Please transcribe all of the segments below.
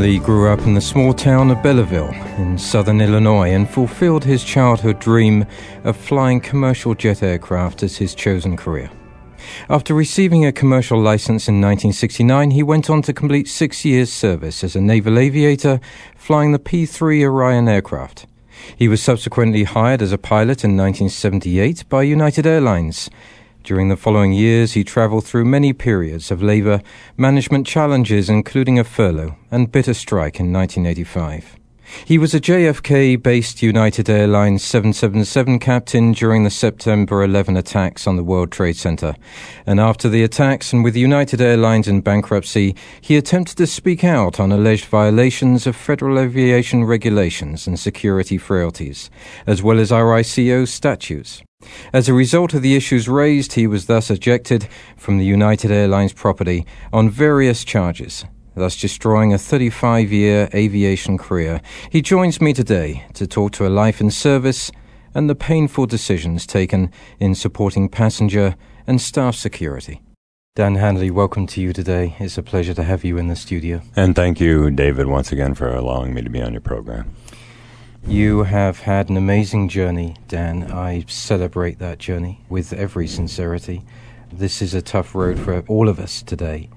Hanley grew up in the small town of Belleville in southern Illinois and fulfilled his childhood dream of flying commercial jet aircraft as his chosen career. After receiving a commercial license in 1969, he went on to complete six years' service as a naval aviator flying the P 3 Orion aircraft. He was subsequently hired as a pilot in 1978 by United Airlines during the following years, he travelled through many periods of labour management challenges, including a furlough and bitter strike in 1985. He was a JFK based United Airlines 777 captain during the September 11 attacks on the World Trade Center. And after the attacks and with United Airlines in bankruptcy, he attempted to speak out on alleged violations of federal aviation regulations and security frailties, as well as RICO statutes. As a result of the issues raised, he was thus ejected from the United Airlines property on various charges, thus destroying a 35 year aviation career. He joins me today to talk to a life in service and the painful decisions taken in supporting passenger and staff security. Dan Hanley, welcome to you today. It's a pleasure to have you in the studio. And thank you, David, once again for allowing me to be on your program. You have had an amazing journey, Dan. I celebrate that journey with every sincerity. This is a tough road for all of us today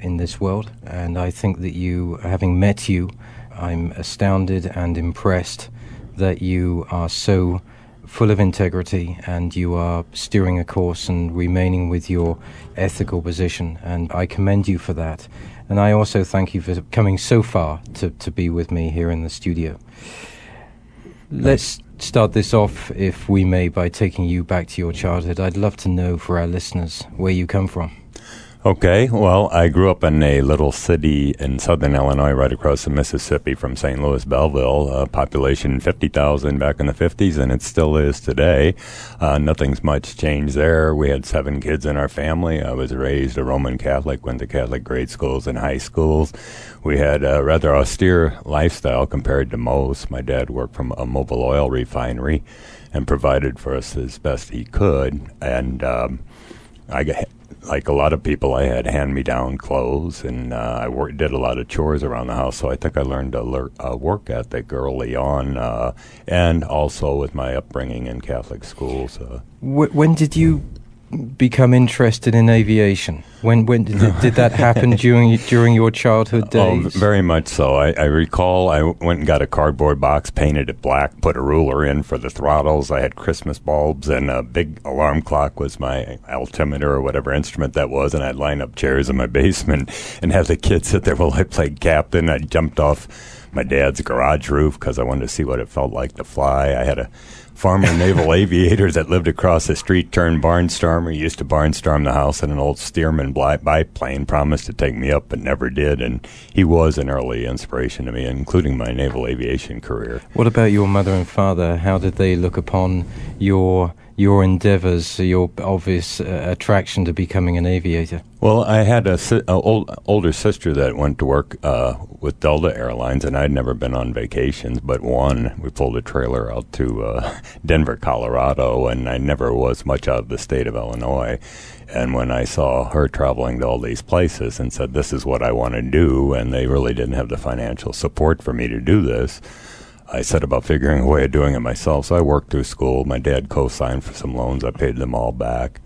in this world, and I think that you, having met you, I'm astounded and impressed that you are so full of integrity and you are steering a course and remaining with your ethical position, and I commend you for that. And I also thank you for coming so far to, to be with me here in the studio. Let's start this off, if we may, by taking you back to your childhood. I'd love to know for our listeners where you come from. Okay, well, I grew up in a little city in southern Illinois, right across the Mississippi from St. Louis, Belleville. Uh, population 50,000 back in the 50s, and it still is today. Uh, nothing's much changed there. We had seven kids in our family. I was raised a Roman Catholic, went to Catholic grade schools and high schools. We had a rather austere lifestyle compared to most. My dad worked from a Mobil oil refinery and provided for us as best he could. And um, I like a lot of people, I had hand-me-down clothes, and uh, I work, did a lot of chores around the house. So I think I learned a, le- a work ethic early on, uh, and also with my upbringing in Catholic schools. Uh. When did you become interested in aviation? When when did, did that happen during during your childhood oh, days? Oh, very much so. I, I, recall I went and got a cardboard box, painted it black, put a ruler in for the throttles. I had Christmas bulbs and a big alarm clock was my altimeter or whatever instrument that was, and I'd line up chairs in my basement and have the kids sit there while I played captain. I jumped off my dad's garage roof because I wanted to see what it felt like to fly. I had a former naval aviator that lived across the street turned barnstormer. Used to barnstorm the house, and an old Stearman biplane promised to take me up, but never did. And he was an early inspiration to me, including my naval aviation career. What about your mother and father? How did they look upon your your endeavors, your obvious uh, attraction to becoming an aviator? Well, I had a, si- a old, older sister that went to work uh, with Delta Airlines, and I'd never been on vacations but one. We pulled a trailer out to uh, Denver, Colorado, and I never was much out of the state of Illinois. And when I saw her traveling to all these places and said, This is what I want to do, and they really didn't have the financial support for me to do this, I set about figuring a way of doing it myself. So I worked through school. My dad co signed for some loans. I paid them all back.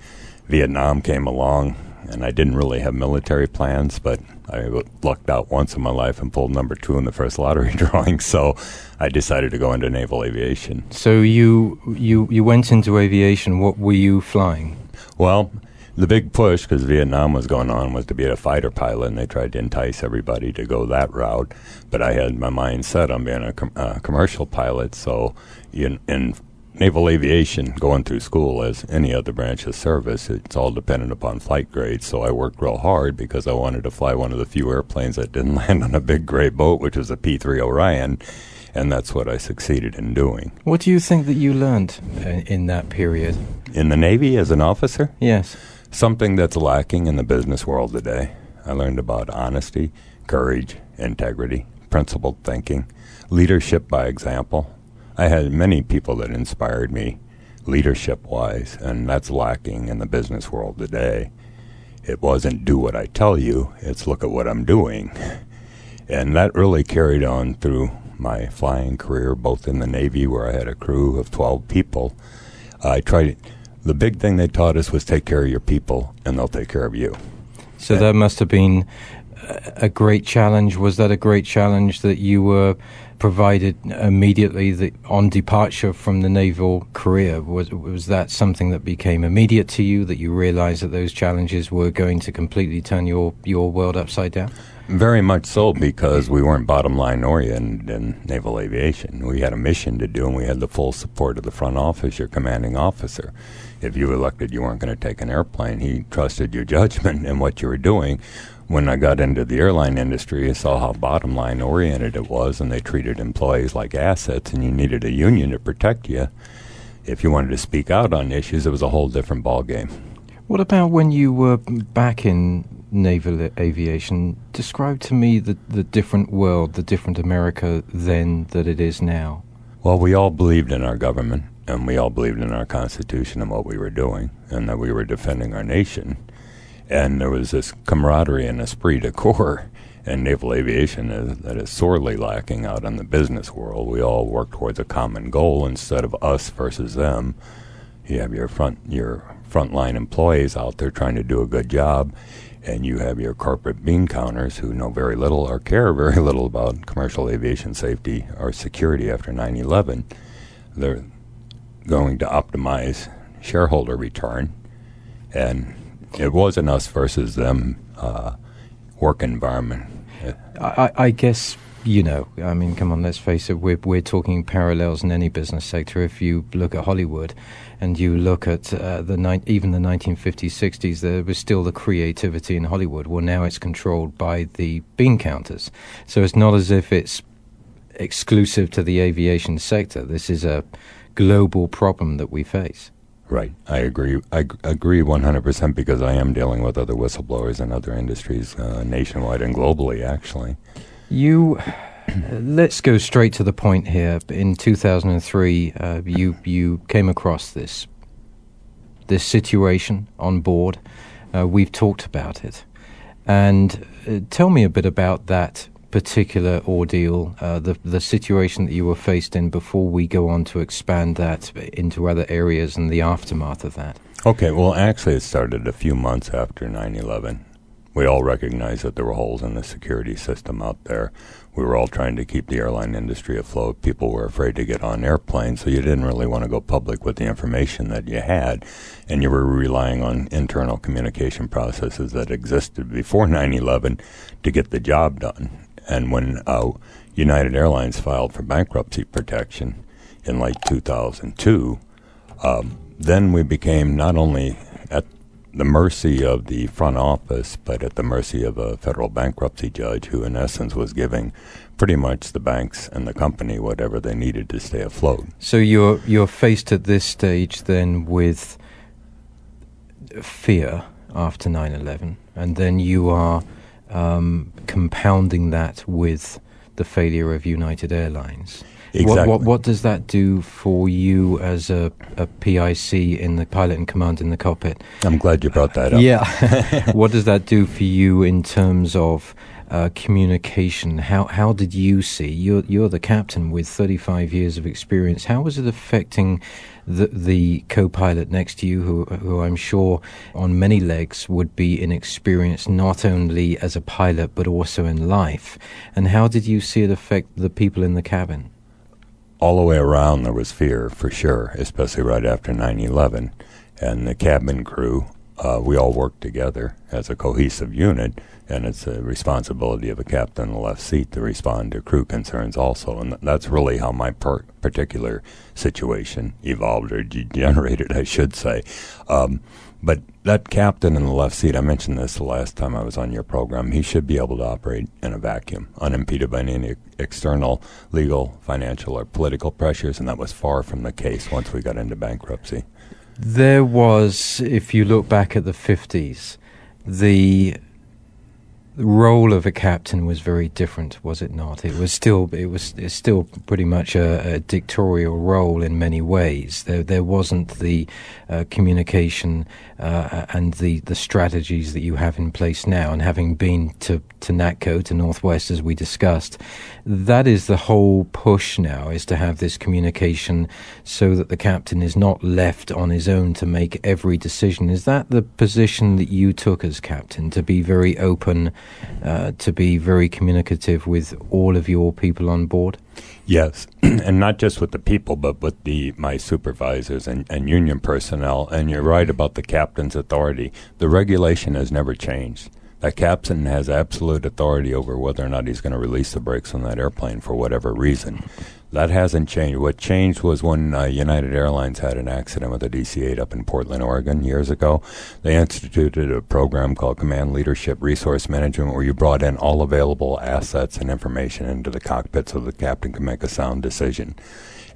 Vietnam came along. and I didn't really have military plans, but I lucked out once in my life and pulled number two in the first lottery drawing, so I decided to go into naval aviation. So you you you went into aviation. What were you flying? Well, the big push, because Vietnam was going on, was to be a fighter pilot, and they tried to entice everybody to go that route. But I had my mind set on being a com- uh, commercial pilot, so in, in naval aviation, going through school as any other branch of service, it's all dependent upon flight grades. So I worked real hard because I wanted to fly one of the few airplanes that didn't land on a big gray boat, which was a P 3 Orion. And that's what I succeeded in doing. What do you think that you learned in that period? In the Navy as an officer? Yes. Something that's lacking in the business world today. I learned about honesty, courage, integrity, principled thinking, leadership by example, I had many people that inspired me leadership wise, and that's lacking in the business world today. It wasn't do what I tell you, it's look at what I'm doing. And that really carried on through my flying career, both in the Navy, where I had a crew of 12 people. I tried, the big thing they taught us was take care of your people, and they'll take care of you. So that must have been a great challenge. Was that a great challenge that you were provided immediately the, on departure from the naval career? Was was that something that became immediate to you that you realized that those challenges were going to completely turn your your world upside down? Very much so, because we weren't bottom line oriented in naval aviation. We had a mission to do, and we had the full support of the front office, your commanding officer. If you elected you weren't going to take an airplane, he trusted your judgment and what you were doing when I got into the airline industry, I saw how bottom line oriented it was, and they treated employees like assets, and you needed a union to protect you. If you wanted to speak out on issues, it was a whole different ballgame. What about when you were back in naval aviation? Describe to me the, the different world, the different America then that it is now. Well, we all believed in our government, and we all believed in our Constitution and what we were doing, and that we were defending our nation and there was this camaraderie and esprit de corps in naval aviation is, that is sorely lacking out in the business world. We all work towards a common goal instead of us versus them. You have your front your frontline employees out there trying to do a good job, and you have your corporate bean counters who know very little or care very little about commercial aviation safety or security after 9/11. They're going to optimize shareholder return, and it wasn't us versus them uh, work environment. I, I, guess you know. I mean, come on, let's face it. We're we're talking parallels in any business sector. If you look at Hollywood, and you look at uh, the ni- even the 1950s, 60s, there was still the creativity in Hollywood. Well, now it's controlled by the bean counters. So it's not as if it's exclusive to the aviation sector. This is a global problem that we face. Right. I agree. I g- agree 100% because I am dealing with other whistleblowers in other industries uh, nationwide and globally, actually. You. let's go straight to the point here. In 2003, uh, you you came across this this situation on board. Uh, we've talked about it, and uh, tell me a bit about that particular ordeal, uh, the the situation that you were faced in before we go on to expand that into other areas and the aftermath of that? Okay, well, actually, it started a few months after 9 11. We all recognized that there were holes in the security system out there. We were all trying to keep the airline industry afloat. People were afraid to get on airplanes, so you didn't really want to go public with the information that you had. And you were relying on internal communication processes that existed before 9 11 to get the job done. And when uh, United Airlines filed for bankruptcy protection in late 2002, um, then we became not only at the mercy of the front office, but at the mercy of a federal bankruptcy judge who, in essence, was giving pretty much the banks and the company whatever they needed to stay afloat. So you're you're faced at this stage then with fear after 9/11, and then you are um, compounding that with the failure of United Airlines. Exactly. What, what, what, does that do for you as a, a, PIC in the pilot in command in the cockpit? I'm glad you brought that up. Yeah. what does that do for you in terms of uh, communication. How how did you see? You're you're the captain with 35 years of experience. How was it affecting the the co-pilot next to you, who who I'm sure on many legs would be inexperienced not only as a pilot but also in life? And how did you see it affect the people in the cabin? All the way around, there was fear for sure, especially right after 9 11. And the cabin crew uh, we all worked together as a cohesive unit, and it's a responsibility of a captain in the left seat to respond to crew concerns also. And that's really how my per- particular situation evolved or degenerated, I should say. Um, but that captain in the left seat, I mentioned this the last time I was on your program, he should be able to operate in a vacuum, unimpeded by any external legal, financial, or political pressures, and that was far from the case once we got into bankruptcy. There was, if you look back at the 50s, the role of a captain was very different, was it not? It was still it was it's still pretty much a, a dictatorial role in many ways. There there wasn't the uh, communication uh, and the the strategies that you have in place now. And having been to to NATCO to Northwest as we discussed, that is the whole push now is to have this communication so that the captain is not left on his own to make every decision. Is that the position that you took as captain to be very open? Uh, to be very communicative with all of your people on board? Yes, and not just with the people, but with the my supervisors and, and union personnel. And you're right about the captain's authority. The regulation has never changed. That captain has absolute authority over whether or not he's going to release the brakes on that airplane for whatever reason. That hasn't changed. What changed was when uh, United Airlines had an accident with a DC 8 up in Portland, Oregon, years ago. They instituted a program called Command Leadership Resource Management where you brought in all available assets and information into the cockpit so the captain could make a sound decision.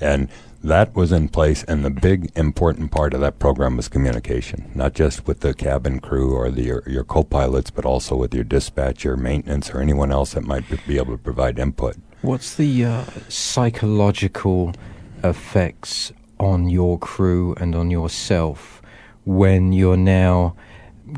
And that was in place, and the big important part of that program was communication, not just with the cabin crew or the, your, your co pilots, but also with your dispatcher, maintenance, or anyone else that might be able to provide input. What's the uh, psychological effects on your crew and on yourself when you're now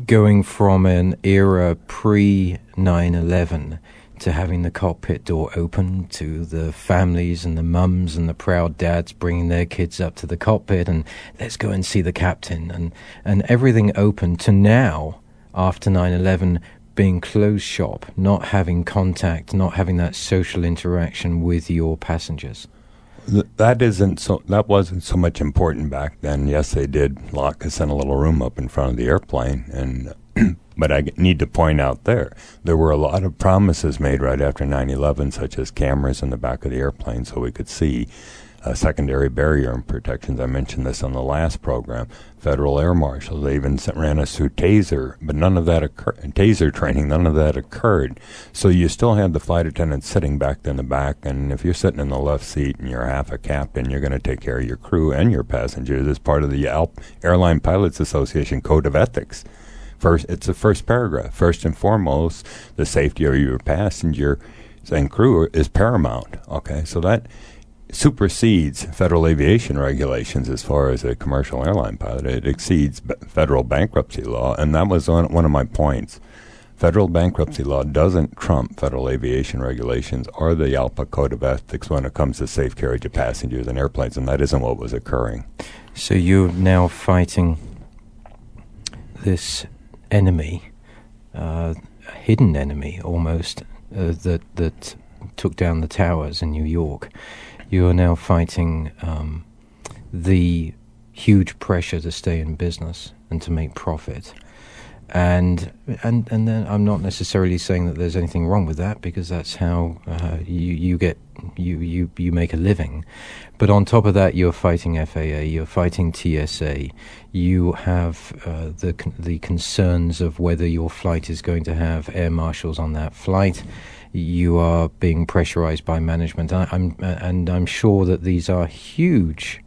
going from an era pre 9 11 to having the cockpit door open to the families and the mums and the proud dads bringing their kids up to the cockpit and let's go and see the captain and, and everything open to now after 9 11 being closed shop, not having contact, not having that social interaction with your passengers? that isn't so. That wasn't so much important back then. Yes, they did lock us in a little room up in front of the airplane, and but I need to point out there there were a lot of promises made right after 9/11, such as cameras in the back of the airplane so we could see uh, secondary barrier and protections. I mentioned this on the last program. Federal Air Marshals, they even ran us through taser, but none of that occurred. Taser training, none of that occurred. So you still had the flight attendant sitting back in the back, and if you're sitting in the left seat and you're half a captain, you're going to take care of your crew and your passengers as part of the ALPA Airline Pilots Association Code of Ethics. First, it's the first paragraph. First and foremost, the safety of your passenger and crew is paramount. Okay, so that supersedes federal aviation regulations as far as a commercial airline pilot. It exceeds b- federal bankruptcy law, and that was one, one of my points. Federal bankruptcy law doesn't trump federal aviation regulations or the ALPA Code of Ethics when it comes to safe carriage of passengers and airplanes, and that isn't what was occurring. So you're now fighting this enemy, uh, a hidden enemy almost, uh, that that took down the towers in New York you are now fighting um, the huge pressure to stay in business and to make profit. And and and then I'm not necessarily saying that there's anything wrong with that because that's how uh, you you get you you you make a living. But on top of that, you're fighting FAA, you're fighting TSA. You have uh, the the concerns of whether your flight is going to have air marshals on that flight you are being pressurized by management. I, am and I'm sure that these are huge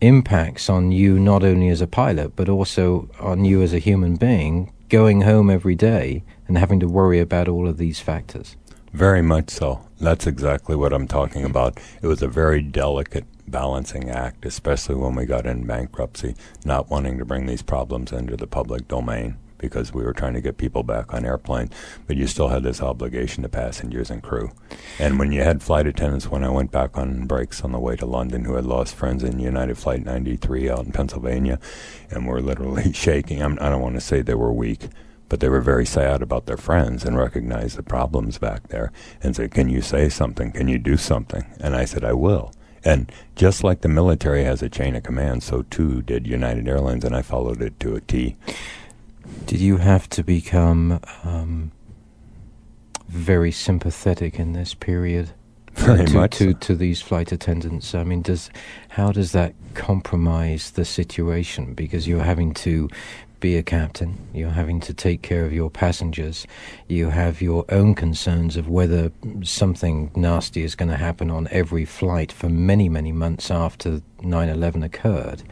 impacts on you, not only as a pilot, but also on you as a human being, going home every day and having to worry about all of these factors. Very much so. That's exactly what I'm talking about. It was a very delicate balancing act, especially when we got in bankruptcy, not wanting to bring these problems into the public domain because we were trying to get people back on airplanes, but you still had this obligation to passengers and crew. And when you had flight attendants, when I went back on breaks on the way to London who had lost friends in United Flight 93 out in Pennsylvania and were literally shaking, I'm, I do not want to say they were weak, but they were very sad about their friends and recognized the problems back there and said, Can you say something? Can you do something? And I said, I will. And just like the military has a chain of command, so too did United Airlines, and I followed it to a T. Did you have to become um, very sympathetic in this period? Very to, much to, to these flight attendants. I mean, does how does that compromise the situation? Because you're having to be a captain, you're having to take care of your passengers, you have your own concerns of whether something nasty is going to happen on every flight for many, many months after 9 11 occurred.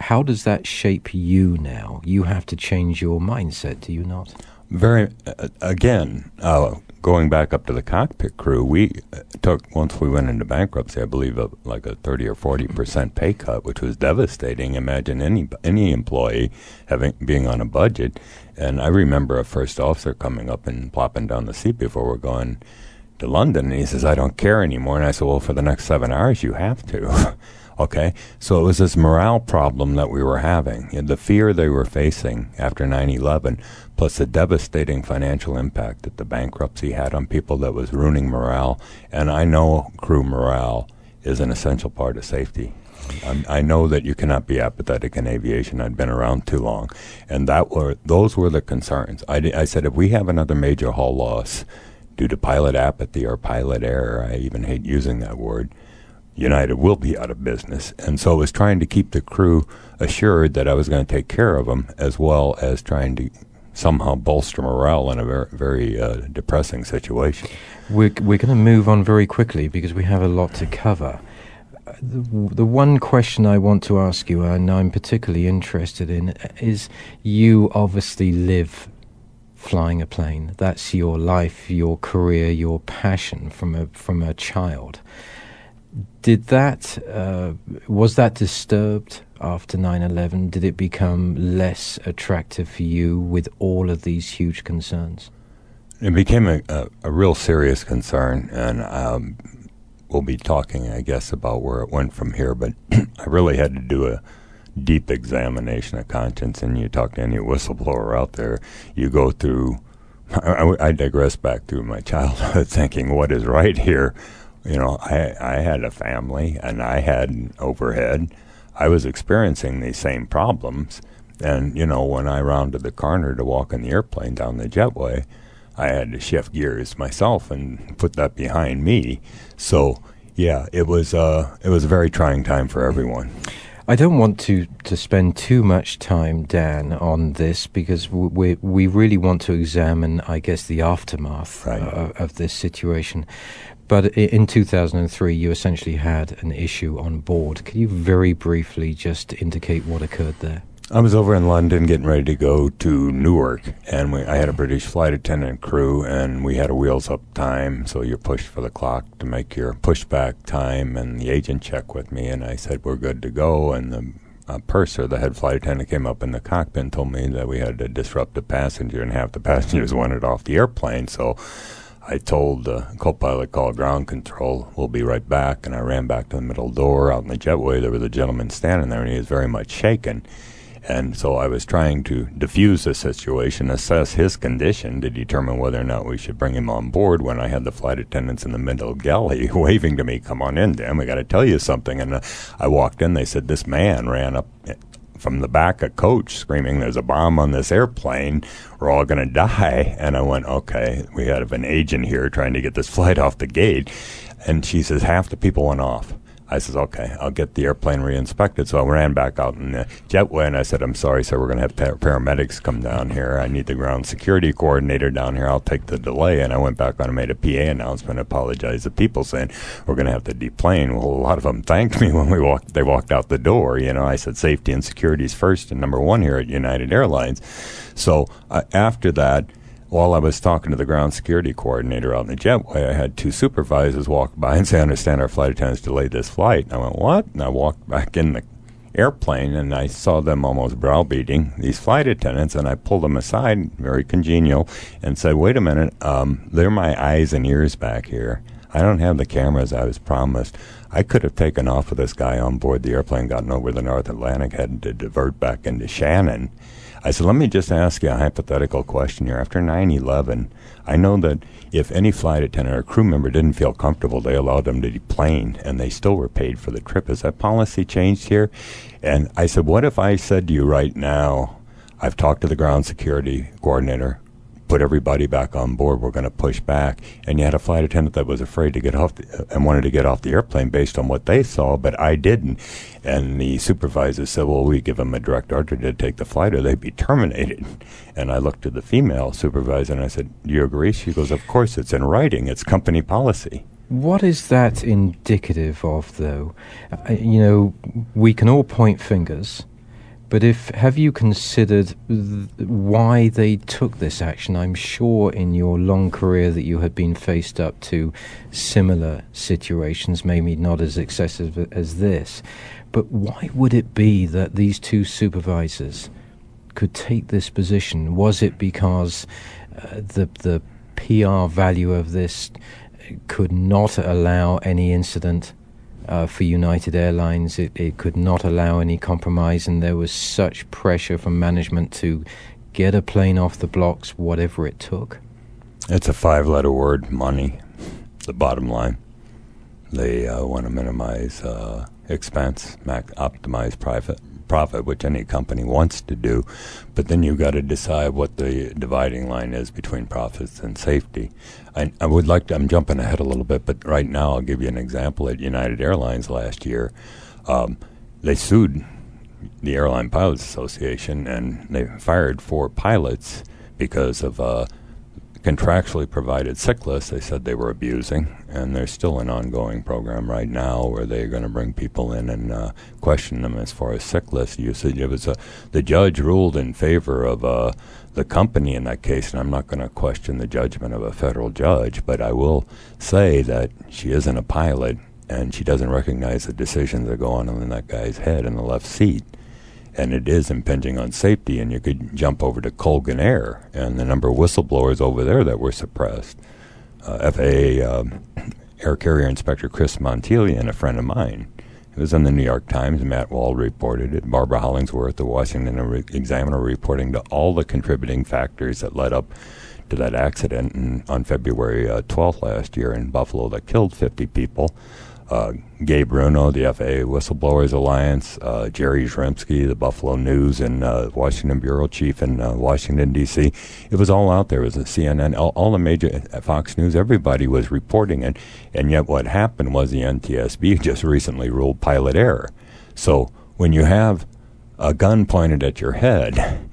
How does that shape you now? You have to change your mindset, do you not? Very, uh, again, uh, going back up to the cockpit crew, we uh, took, once we went into bankruptcy, I believe, a, like a 30 or 40% pay cut, which was devastating. Imagine any, any employee having, being on a budget. And I remember a first officer coming up and plopping down the seat before we're going to London. And he says, I don't care anymore. And I said, well, for the next seven hours, you have to. Okay, so it was this morale problem that we were having, the fear they were facing after 9 11, plus the devastating financial impact that the bankruptcy had on people that was ruining morale. And I know crew morale is an essential part of safety. I'm, i know that you cannot be apathetic in aviation. I'd been around too long, and that were those were the concerns. I, I said if we have another major hull loss due to pilot apathy or pilot error, I even hate using that word United will be out of business. And so I was trying to keep the crew assured that I was going to take care of them, as well as trying to somehow bolster morale in a very, very uh, depressing situation. We're, we're going to move on very quickly because we have a lot to cover. The, the one question I want to ask you, and I'm particularly interested in, is you obviously live flying a plane. That's your life, your career, your passion from a from a child did that uh, was that disturbed after 9/11? Did it become less attractive for you with all of these huge concerns? It became a, a, a real serious concern, and um, we'll be talking, I guess, about where it went from here. But I really had to do a deep examination of conscience, and you talk to any whistleblower out there, you go through. I, I digress back through my childhood, thinking, "What is right here?" You know, I I had a family and I had an overhead. I was experiencing these same problems. And, you know, when I rounded the corner to walk in the airplane down the jetway, I had to shift gears myself and put that behind me. So, yeah, it was uh, it was a very trying time for everyone. I don't want to, to spend too much time, Dan, on this because we we really want to examine, I guess, the aftermath right. uh, of this situation. But in 2003, you essentially had an issue on board. Can you very briefly just indicate what occurred there? I was over in London getting ready to go to Newark, and we, I had a British flight attendant crew, and we had a wheels up time, so you're pushed for the clock to make your pushback time, and the agent checked with me, and I said, we're good to go, and the uh, purser, the head flight attendant, came up in the cockpit and told me that we had to disrupt a passenger, and half the passengers wanted off the airplane, so I told the co-pilot, call ground control, we'll be right back. And I ran back to the middle door out in the jetway. There was a gentleman standing there, and he was very much shaken. And so I was trying to diffuse the situation, assess his condition to determine whether or not we should bring him on board when I had the flight attendants in the middle galley waving to me, come on in, Dan, we got to tell you something. And uh, I walked in, they said, this man ran up from the back of coach screaming, "There's a bomb on this airplane! We're all going to die!" And I went, "Okay, we have an agent here trying to get this flight off the gate." And she says half the people went off. I says, okay, I'll get the airplane re-inspected. So I ran back out in the jetway and I said, I'm sorry, sir, we're going to have par- paramedics come down here. I need the ground security coordinator down here. I'll take the delay. And I went back on and made a PA announcement, apologized to people saying, we're going to have to deplane. Well, a lot of them thanked me when we walked, they walked out the door. You know, I said, safety and security is first and number one here at United Airlines. So uh, after that, while I was talking to the ground security coordinator out in the jetway, I had two supervisors walk by and say, I understand our flight attendants delayed this flight. And I went, what? And I walked back in the airplane, and I saw them almost browbeating these flight attendants, and I pulled them aside, very congenial, and said, "Wait a minute, um, they're my eyes and ears back here. I don't have the cameras I was promised. I could have taken off with this guy on board the airplane, gotten over the North Atlantic, had to divert back into Shannon." I said, let me just ask you a hypothetical question here. After 9 11, I know that if any flight attendant or crew member didn't feel comfortable, they allowed them to deplane and they still were paid for the trip. Has that policy changed here? And I said, what if I said to you right now, I've talked to the ground security coordinator put everybody back on board. We're going to push back. And you had a flight attendant that was afraid to get off the, and wanted to get off the airplane based on what they saw, but I didn't. And the supervisor said, well, we give them a direct order to take the flight or they'd be terminated. And I looked to the female supervisor and I said, do you agree? She goes, of course, it's in writing. It's company policy. What is that indicative of, though? Uh, you know, we can all point fingers but if have you considered th- why they took this action? I'm sure in your long career that you had been faced up to similar situations, maybe not as excessive as this. But why would it be that these two supervisors could take this position? Was it because uh, the the PR value of this could not allow any incident uh, for United Airlines. It, it could not allow any compromise, and there was such pressure from management to get a plane off the blocks, whatever it took. It's a five letter word money, the bottom line. They uh, want to minimize uh, expense, mac- optimize profit, profit, which any company wants to do. But then you've got to decide what the dividing line is between profits and safety. I, I would like to, I'm jumping ahead a little bit, but right now I'll give you an example. At United Airlines last year, um, they sued the Airline Pilots Association and they fired four pilots because of uh, contractually provided sick lists they said they were abusing, and there's still an ongoing program right now where they're going to bring people in and uh, question them as far as sick list usage. It was a, the judge ruled in favor of uh, the company in that case, and I'm not going to question the judgment of a federal judge, but I will say that she isn't a pilot and she doesn't recognize the decisions that go on in that guy's head in the left seat and it is impinging on safety. And you could jump over to Colgan Air and the number of whistleblowers over there that were suppressed. Uh, FAA um, Air Carrier Inspector Chris Monteleon, a friend of mine, it was in the New York Times. Matt Wald reported it. Barbara Hollingsworth, the Washington Examiner, reporting to all the contributing factors that led up to that accident in, on February uh, 12th last year in Buffalo that killed 50 people uh, Gabe Bruno, the FAA Whistleblowers Alliance, uh, Jerry Zremski, the Buffalo News and uh, Washington bureau chief in uh, Washington D.C. It was all out there. It was CNN, all, all, the major uh, Fox News. Everybody was reporting it, and yet what happened was the NTSB just recently ruled pilot error. So when you have a gun pointed at your head.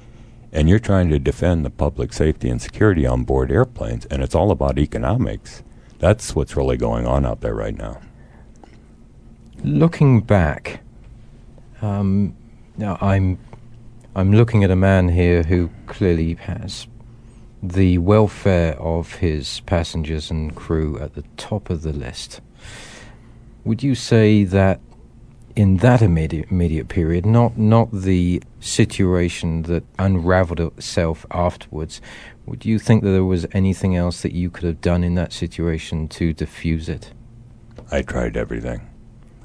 And you're trying to defend the public safety and security on board airplanes, and it's all about economics. That's what's really going on out there right now looking back, um, now I'm I'm looking at a man here who clearly has the welfare of his passengers and crew at the top of the list. Would you say that in that immediate, immediate period, not not the situation that unraveled itself afterwards, would you think that there was anything else that you could have done in that situation to diffuse it? I tried everything.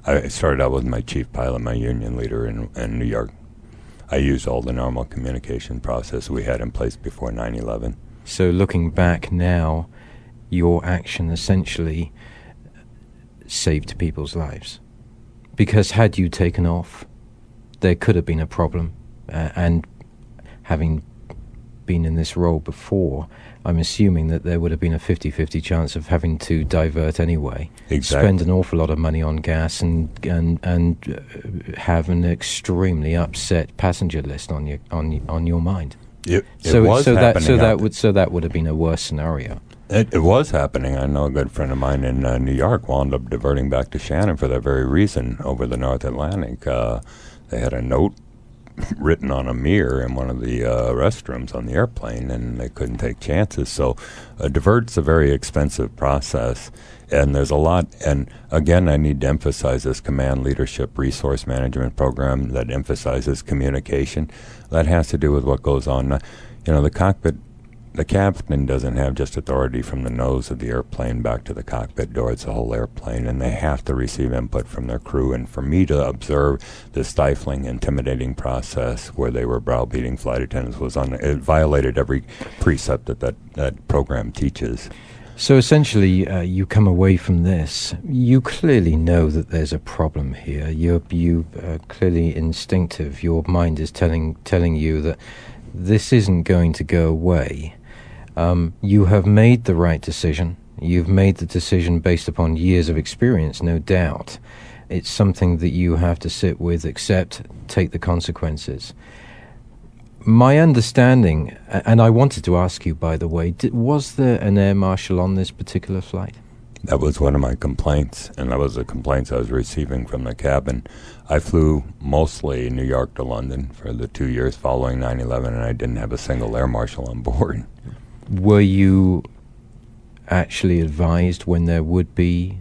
I started out with my chief pilot, my union leader in, in New York. I used all the normal communication process we had in place before 9 11. So, looking back now, your action essentially saved people's lives. Because had you taken off, there could have been a problem. Uh, and having been in this role before, I'm assuming that there would have been a 50 50 chance of having to divert anyway. Exactly. Spend an awful lot of money on gas and, and, and uh, have an extremely upset passenger list on your, on, on your mind. It, it so, was so that so that would so that would have been a worse scenario. It, it, was happening. I know a good friend of mine in uh, New York wound up diverting back to Shannon for that very reason over the North Atlantic. Uh, they had a note written on a mirror in one of the uh, restrooms on the airplane, and they couldn't take chances. So, a divert's a very expensive process, and there's a lot. And again, I need to emphasize this command leadership resource management program that emphasizes communication. That has to do with what goes on. You know, the cockpit the captain doesn't have just authority from the nose of the airplane back to the cockpit door. It's the whole airplane, and they have to receive input from their crew. And for me to observe the stifling, intimidating process where they were browbeating flight attendants was on it violated every precept that that, that program teaches. So essentially, uh, you come away from this. You clearly know that there's a problem here. You're you uh, clearly instinctive. Your mind is telling telling you that this isn't going to go away. Um, you have made the right decision. You've made the decision based upon years of experience, no doubt. It's something that you have to sit with, accept, take the consequences. My understanding, and I wanted to ask you, by the way, was there an air marshal on this particular flight? That was one of my complaints, and that was the complaints I was receiving from the cabin. I flew mostly New York to London for the two years following 9 11, and I didn't have a single air marshal on board were you actually advised when there would be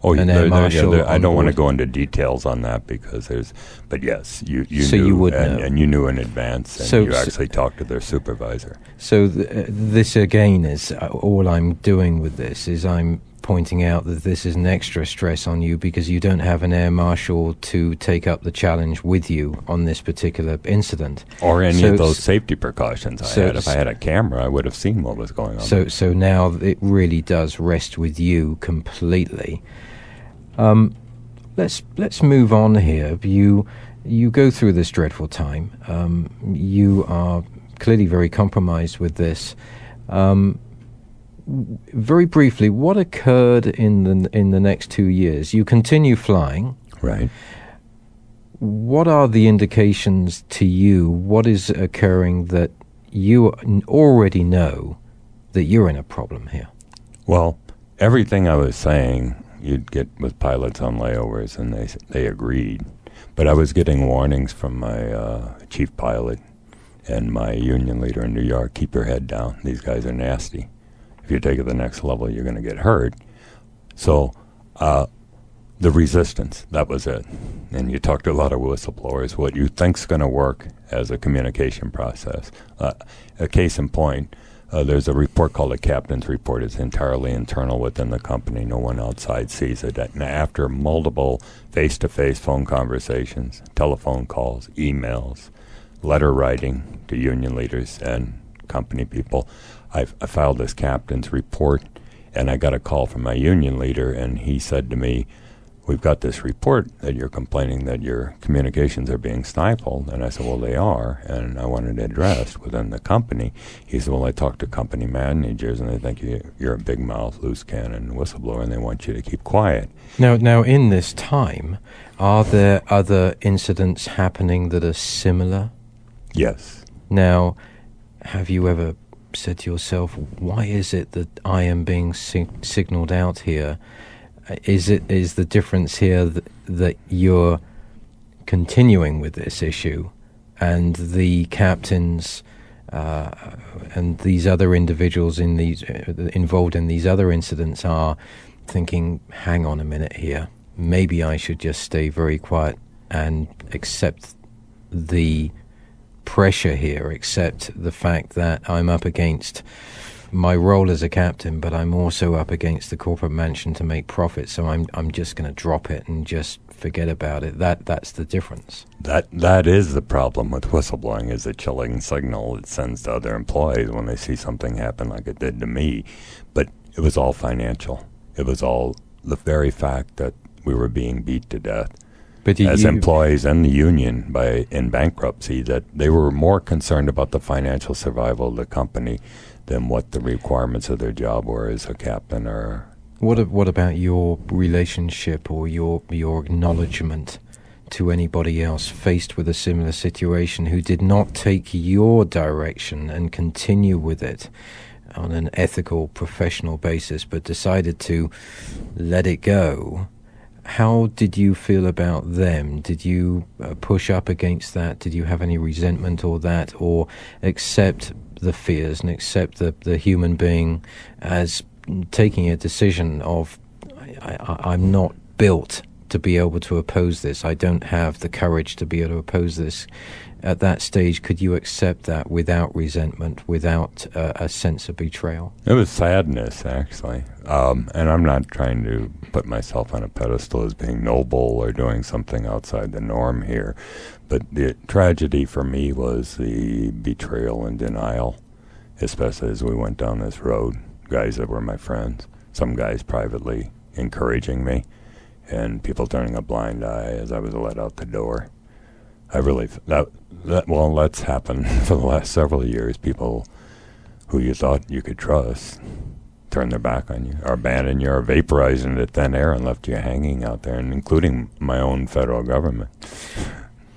Oh, an air marshal. I don't want to go into details on that because there's, but yes, you you so knew, you would and, know. and you knew in advance, and so, you actually so talked to their supervisor. So th- this again is uh, all I'm doing with this is I'm pointing out that this is an extra stress on you because you don't have an air marshal to take up the challenge with you on this particular incident, or any so, of those safety precautions I so, had. If I had a camera, I would have seen what was going on. So, so now it really does rest with you completely. Um, let's let's move on here. You you go through this dreadful time. Um, you are clearly very compromised with this. Um, very briefly, what occurred in the in the next two years? You continue flying, right? What are the indications to you? What is occurring that you already know that you're in a problem here? Well, everything I was saying you'd get with pilots on layovers, and they they agreed. But I was getting warnings from my uh, chief pilot and my union leader in New York: keep your head down. These guys are nasty. If you take it the next level, you're going to get hurt. So. Uh, the resistance, that was it. And you talk to a lot of whistleblowers, what you think's going to work as a communication process. Uh, a case in point, uh, there's a report called a captain's report. It's entirely internal within the company. No one outside sees it. And after multiple face-to-face phone conversations, telephone calls, emails, letter writing to union leaders and company people, I've, I filed this captain's report, and I got a call from my union leader, and he said to me, we've got this report that you're complaining that your communications are being stifled. And I said, well, they are. And I wanted it addressed within the company. He said, well, I talked to company managers and they think you're a big mouth, loose cannon whistleblower and they want you to keep quiet. Now, now in this time, are there other incidents happening that are similar? Yes. Now, have you ever said to yourself, why is it that I am being sig- signaled out here? is it is the difference here that, that you're continuing with this issue, and the captains uh, and these other individuals in these uh, involved in these other incidents are thinking, "Hang on a minute here. Maybe I should just stay very quiet and accept the pressure here, except the fact that I'm up against." my role as a captain, but I'm also up against the corporate mansion to make profit. So I'm I'm just going to drop it and just forget about it. That that's the difference. That that is the problem with whistleblowing is a chilling signal it sends to other employees when they see something happen like it did to me. But it was all financial. It was all the very fact that we were being beat to death. But as you, employees and the union by in bankruptcy that they were more concerned about the financial survival of the company than what the requirements of their job were as a captain or. What what about your relationship or your your acknowledgement to anybody else faced with a similar situation who did not take your direction and continue with it on an ethical, professional basis, but decided to let it go? How did you feel about them? Did you uh, push up against that? Did you have any resentment or that, or accept the fears and accept the, the human being as taking a decision of, I, am not built to be able to oppose this. I don't have the courage to be able to oppose this. At that stage, could you accept that without resentment, without uh, a sense of betrayal? It was sadness, actually. Um, and I'm not trying to put myself on a pedestal as being noble or doing something outside the norm here. But the tragedy for me was the betrayal and denial, especially as we went down this road. Guys that were my friends, some guys privately encouraging me, and people turning a blind eye as I was let out the door. I really that that well that's happened for the last several years. People who you thought you could trust turned their back on you, or abandoned you, or vaporized into thin air and left you hanging out there, and including my own federal government.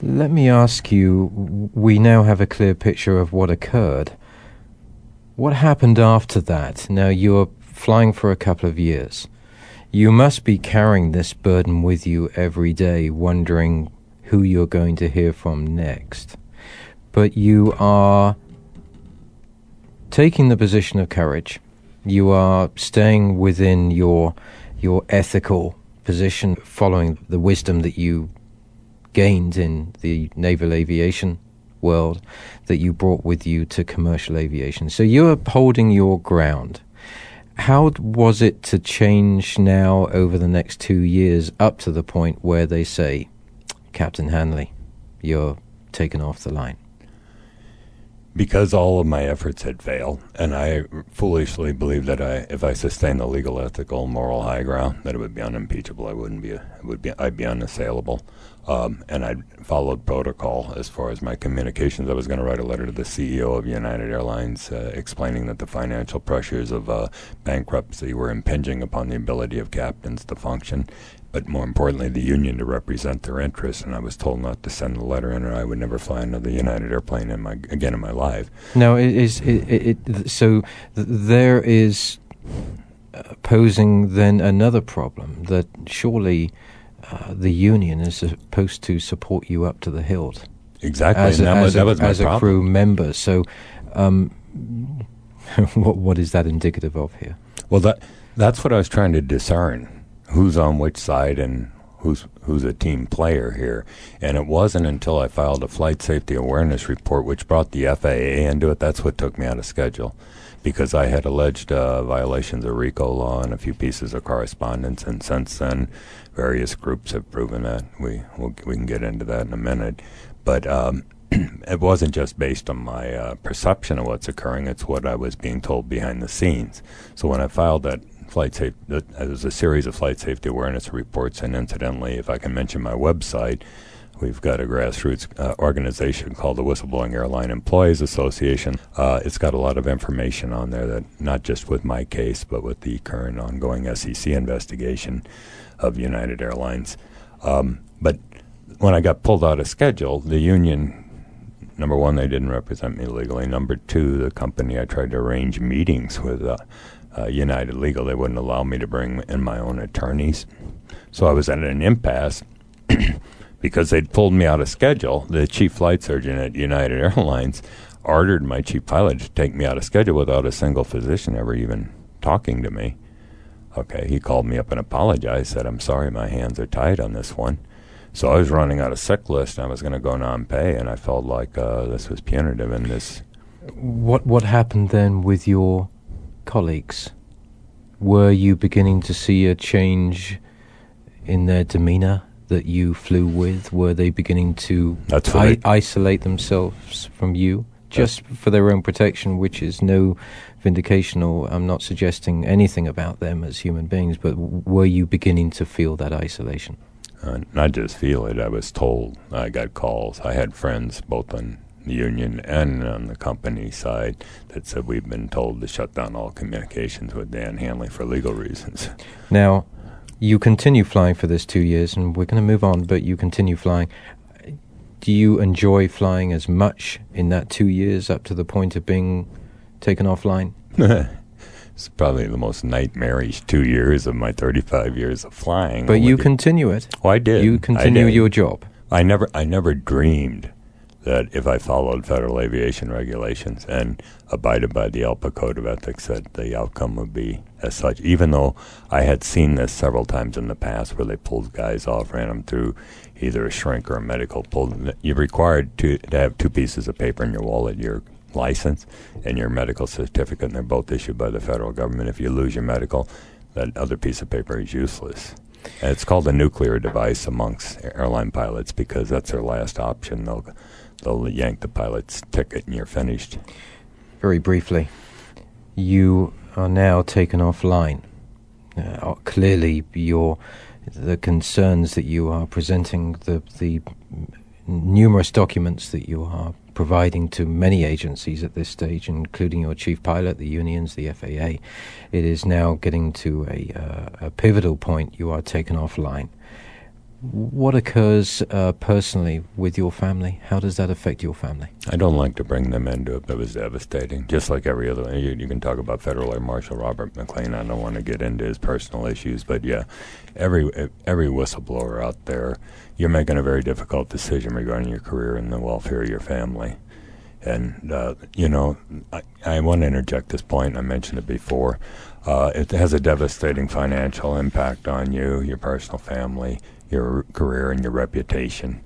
Let me ask you we now have a clear picture of what occurred. What happened after that? Now you're flying for a couple of years. You must be carrying this burden with you every day, wondering who you're going to hear from next. But you are taking the position of courage. You are staying within your your ethical position, following the wisdom that you gained in the naval aviation world that you brought with you to commercial aviation. So you're holding your ground. How was it to change now over the next two years up to the point where they say, Captain Hanley, you're taken off the line? Because all of my efforts had failed, and I foolishly believed that I, if I sustained the legal, ethical, moral high ground, that it would be unimpeachable. I wouldn't be, would be, I'd be unassailable. Um, and I followed protocol as far as my communications. I was going to write a letter to the CEO of United Airlines uh, explaining that the financial pressures of uh, bankruptcy were impinging upon the ability of captains to function, but more importantly, the union to represent their interests. And I was told not to send the letter in, or I would never fly another United airplane in my again in my life. Now, is it, it, it, so? There is posing then another problem that surely uh, the union is supposed to support you up to the hilt. Exactly, as, a, that, was, a, as a crew member. So, um, what what is that indicative of here? Well, that that's what I was trying to discern who's on which side and who's who's a team player here. And it wasn't until I filed a flight safety awareness report, which brought the FAA into it, that's what took me out of schedule, because I had alleged uh, violations of RICO law and a few pieces of correspondence. And since then, various groups have proven that. We we'll, we can get into that in a minute, but. Um, it wasn't just based on my uh, perception of what's occurring; it's what I was being told behind the scenes. So when I filed that flight safety. There's a series of flight safety awareness reports, and incidentally, if I can mention my website, we've got a grassroots uh, organization called the Whistleblowing Airline Employees Association. Uh, it's got a lot of information on there that not just with my case, but with the current ongoing SEC investigation of United Airlines. Um, but when I got pulled out of schedule, the union number one, they didn't represent me legally. Number two, the company I tried to arrange meetings with uh, uh, United Legal. They wouldn't allow me to bring in my own attorneys. So I was at an impasse because they'd pulled me out of schedule. The chief flight surgeon at United Airlines ordered my chief pilot to take me out of schedule without a single physician ever even talking to me. Okay, he called me up and apologized, said, I'm sorry, my hands are tied on this one. So I was running out of sick list and I was going to go non pay, and I felt like uh, this was punitive and this. What, what happened then with your colleagues, were you beginning to see a change in their demeanor that you flew with? Were they beginning to I- isolate themselves from you just for their own protection, which is no vindication or I'm not suggesting anything about them as human beings, but were you beginning to feel that isolation? Uh, not just feel it, I was told. I got calls. I had friends both on the union and on the company side that said we've been told to shut down all communications with Dan Hanley for legal reasons. Now, you continue flying for this two years, and we're going to move on, but you continue flying. Do you enjoy flying as much in that two years up to the point of being taken offline? It's probably the most nightmarish two years of my 35 years of flying. But you continue it. Oh, I did. You continue did. your job. I never, I never dreamed that if I followed federal aviation regulations and abided by the ALPA Code of Ethics, that the outcome would be as such. Even though I had seen this several times in the past, where they pulled guys off, ran them through either a shrink or a medical. Pulled. You're required to to have two pieces of paper in your wallet. Your license and your medical certificate, and they're both issued by the federal government. If you lose your medical, that other piece of paper is useless. And it's called a nuclear device amongst airline pilots because that's their last option. They'll they'll yank the pilot's ticket and you're finished. Very briefly, you are now taken offline. Uh, clearly, your the concerns that you are presenting, the the numerous documents that you are providing to many agencies at this stage, including your chief pilot, the unions, the FAA. It is now getting to a, uh, a pivotal point. You are taken offline. What occurs uh, personally with your family? How does that affect your family? I don't like to bring them into it, but it was devastating. Just like every other, you, you can talk about Federal Air Marshal Robert McLean. I don't want to get into his personal issues, but yeah, every every whistleblower out there, you're making a very difficult decision regarding your career and the welfare of your family. And uh, you know, I, I want to interject this point. I mentioned it before. Uh, it has a devastating financial impact on you, your personal family, your career and your reputation.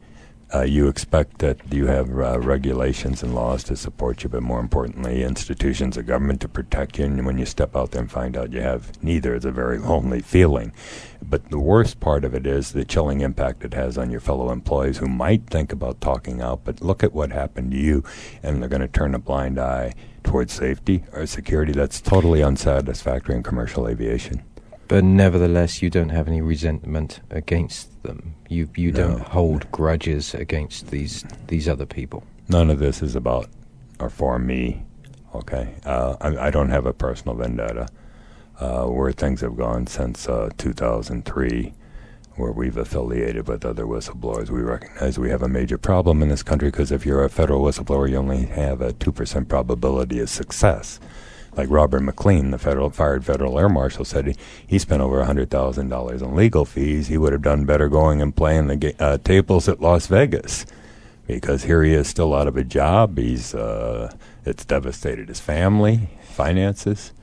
Uh, you expect that you have uh, regulations and laws to support you, but more importantly, institutions of government to protect you. And when you step out there and find out you have neither, it's a very lonely feeling. But the worst part of it is the chilling impact it has on your fellow employees who might think about talking out, but look at what happened to you, and they're going to turn a blind eye towards safety or security. That's totally unsatisfactory in commercial aviation. But nevertheless, you don't have any resentment against them. You you No. don't hold grudges against these these other people. None of this is about or for me. Okay, uh, I, I don't have a personal vendetta. Uh, where things have gone since uh, 2003, where we've affiliated with other whistleblowers, we recognize we have a major problem in this country because if you're a federal whistleblower, you only have a two percent probability of success. Like Robert McLean, the federal fired federal air marshal, said he, he spent over hundred thousand dollars in legal fees. He would have done better going and playing the uh, tables at Las Vegas because here he is still out of a job. He's uh, it's devastated his family, finances.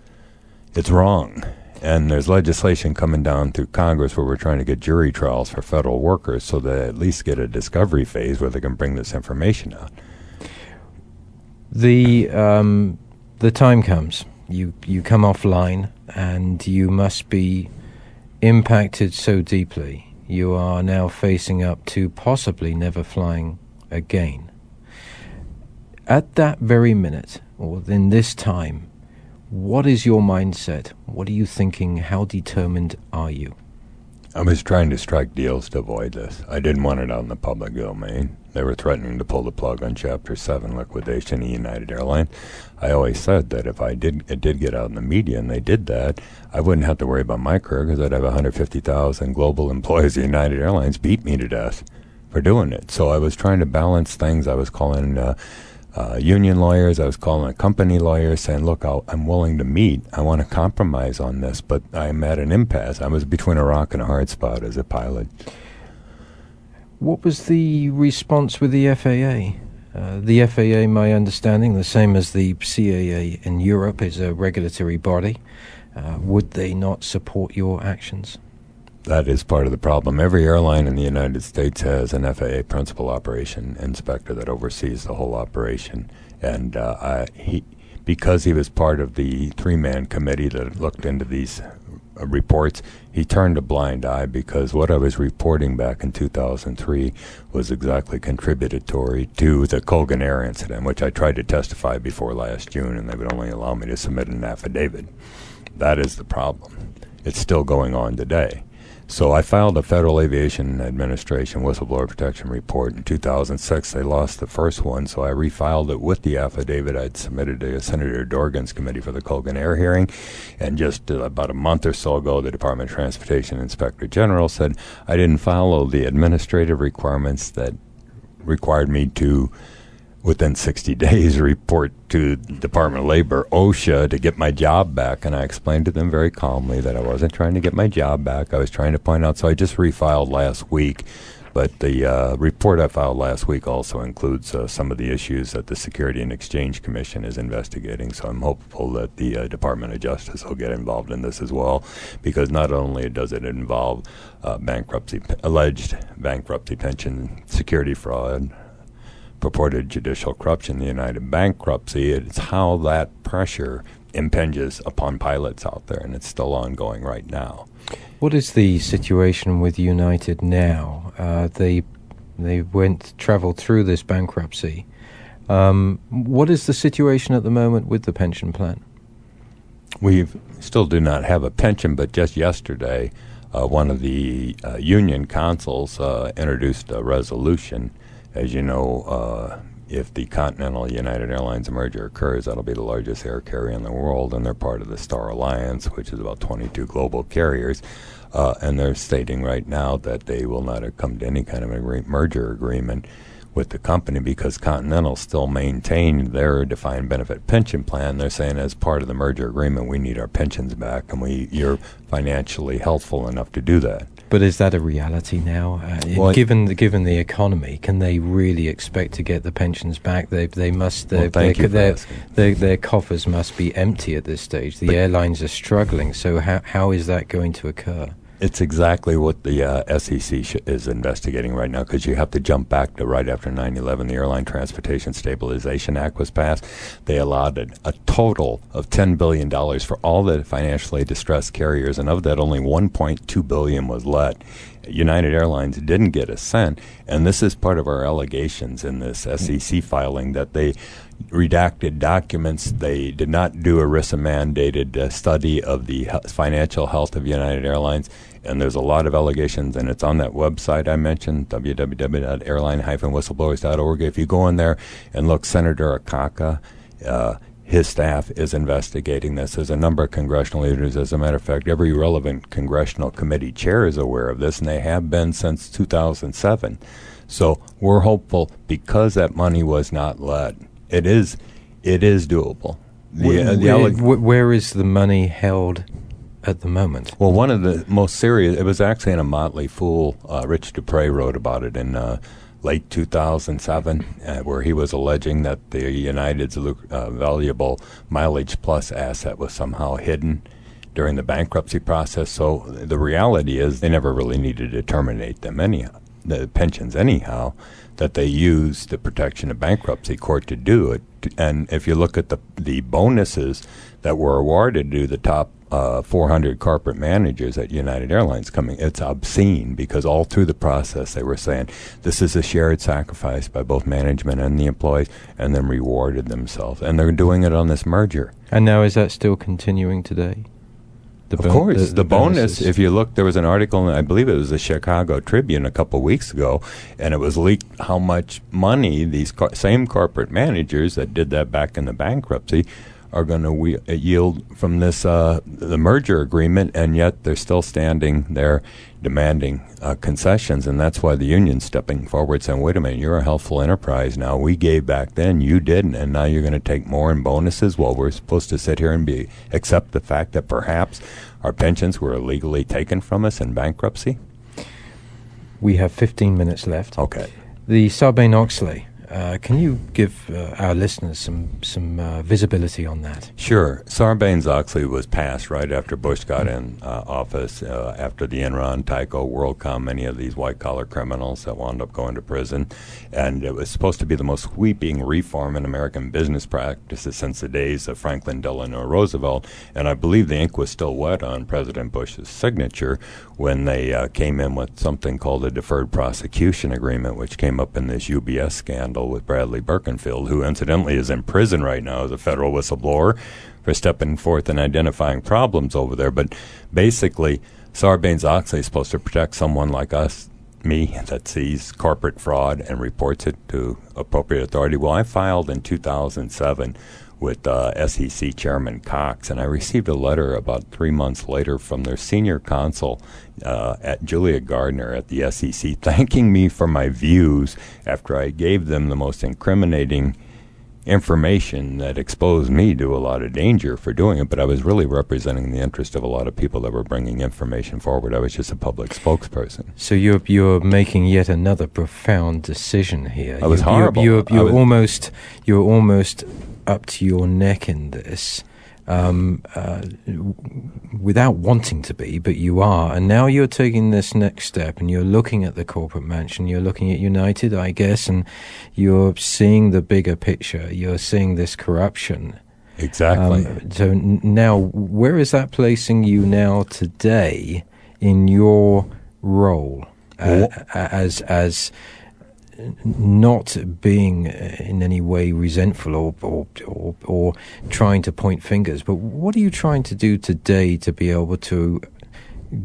It's wrong. And there's legislation coming down through Congress where we're trying to get jury trials for federal workers so they at least get a discovery phase where they can bring this information out. The um, the time comes. You you come offline, and you must be impacted so deeply. You are now facing up to possibly never flying again. At that very minute, or in this time, what is your mindset? What are you thinking? How determined are you? I was trying to strike deals to avoid this. I didn't want it out in the public domain. They were threatening to pull the plug on Chapter 7 liquidation of United Airlines. I always said that if I did it did get out in the media and they did that, I wouldn't have to worry about my career because I'd have 150,000 global employees of United Airlines beat me to death for doing it. So I was trying to balance things. I was calling uh, uh, union lawyers. I was calling a company lawyer saying, look, I'll, I'm willing to meet. I want to compromise on this, but I'm at an impasse. I was between a rock and a hard spot as a pilot. What was the response with the FAA? Uh, the FAA, my understanding, the same as the CAA in Europe, is a regulatory body. Uh, would they not support your actions? That is part of the problem. Every airline in the United States has an FAA principal operation inspector that oversees the whole operation, and uh, I, he, because he was part of the three-man committee that looked into these uh, reports, he turned a blind eye because what I was reporting back in 2003 was exactly contributory to the Colgan Air incident, which I tried to testify before last June, and they would only allow me to submit an affidavit. That is the problem. It's still going on today. So I filed a Federal Aviation Administration whistleblower protection report in 2006. They lost the first one, so I refiled it with the affidavit I'd submitted to Senator Dorgan's committee for the Colgan Air hearing. And just uh, about a month or so ago, the Department of Transportation Inspector General said I didn't follow the administrative requirements that required me to within 60 days report to Department of Labor, OSHA, to get my job back. And I explained to them very calmly that I wasn't trying to get my job back. I was trying to point out. So I just refiled last week. But the uh, report I filed last week also includes uh, some of the issues that the Security and Exchange Commission is investigating. So I'm hopeful that the uh, Department of Justice will get involved in this as well, because not only does it involve uh, bankruptcy, alleged bankruptcy pension security fraud, purported judicial corruption, the United bankruptcy. It's how that pressure impinges upon pilots out there, and it's still ongoing right now. What is the situation with United now? Uh, they they went traveled through this bankruptcy. Um, what is the situation at the moment with the pension plan? We still do not have a pension, but just yesterday, uh, one of the uh, union consuls uh, introduced a resolution as you know, uh, if the Continental United Airlines merger occurs, that'll be the largest air carrier in the world, and they're part of the Star Alliance, which is about 22 global carriers. Uh, and they're stating right now that they will not come to any kind of a merger agreement with the company because Continental still maintained their defined benefit pension plan. They're saying as part of the merger agreement, we need our pensions back, and we you're financially healthful enough to do that. But is that a reality now? Uh, well, given the, given the economy, can they really expect to get the pensions back? They they must. Well, their, their, their, their, coffers must be empty at this stage. The but airlines are struggling. So how how is that going to occur? It's exactly what the uh, SEC sh- is investigating right now because you have to jump back to right after 9 11. The Airline Transportation Stabilization Act was passed. They allowed a, a total of $10 billion for all the financially distressed carriers, and of that, only 1.2 billion was let. United Airlines didn't get a cent, and this is part of our allegations in this SEC filing that they redacted documents. They did not do a ERISA mandated uh, study of the financial health of United Airlines and there's a lot of allegations, and it's on that website I mentioned, www.airline-whistleblowers.org. If you go in there and look, Senator Akaka, uh, his staff is investigating this. There's a number of congressional leaders. As a matter of fact, every relevant congressional committee chair is aware of this, and they have been since 2007. So we're hopeful because that money was not let. It is, it is doable. The, uh, the where is the money held at the moment? Well, one of the most serious, it was actually in a Motley Fool. Uh, Rich Duprey wrote about it in uh, late 2007, uh, where he was alleging that the United's uh, valuable mileage plus asset was somehow hidden during the bankruptcy process. So the reality is they never really needed to terminate them anyhow, the pensions anyhow, that they used the protection of bankruptcy court to do it. And if you look at the the bonuses that were awarded to the top uh, 400 corporate managers at United Airlines coming. It's obscene because all through the process they were saying this is a shared sacrifice by both management and the employees, and then rewarded themselves. And they're doing it on this merger. And now is that still continuing today? The of course, the, the, the bonus. If you look, there was an article, I believe it was the Chicago Tribune a couple of weeks ago, and it was leaked how much money these co- same corporate managers that did that back in the bankruptcy are going to we- uh, yield from this uh, the merger agreement, and yet they're still standing there demanding uh, concessions, and that's why the union's stepping forward, saying, "Wait a minute, you're a healthful enterprise now. We gave back then, you didn't, and now you're going to take more in bonuses. Well, we're supposed to sit here and be accept the fact that perhaps our pensions were illegally taken from us in bankruptcy." We have 15 minutes left. Okay. The Sarbanes Oxley uh, can you give uh, our listeners some some uh, visibility on that? Sure. Sarbanes Oxley was passed right after Bush got in uh, office, uh, after the Enron, Tyco, WorldCom, many of these white collar criminals that wound up going to prison, and it was supposed to be the most sweeping reform in American business practices since the days of Franklin Delano Roosevelt. And I believe the ink was still wet on President Bush's signature when they uh, came in with something called a deferred prosecution agreement, which came up in this UBS scandal scandal with Bradley Birkenfeld, who incidentally is in prison right now as a federal whistleblower for stepping forth and identifying problems over there. But basically, Sarbanes Oxley is supposed to protect someone like us, me, that sees corporate fraud and reports it to appropriate authority. Well, I filed in 2007 with uh, SEC Chairman Cox, and I received a letter about three months later from their senior counsel uh, at Julia Gardner at the SEC, thanking me for my views after I gave them the most incriminating information that exposed me to a lot of danger for doing it, but I was really representing the interest of a lot of people that were bringing information forward. I was just a public spokesperson. So you're you're making yet another profound decision here. I was you, horrible. You're, you're, you're was almost you're almost up to your neck in this um, uh, without wanting to be, but you are. And now you're taking this next step and you're looking at the corporate mansion, you're looking at United, I guess, and you're seeing the bigger picture. You're seeing this corruption. Exactly. Um, so n- now, where is that placing you now today in your role uh, as as not being uh, in any way resentful or, or, or, or, trying to point fingers, but what are you trying to do today to be able to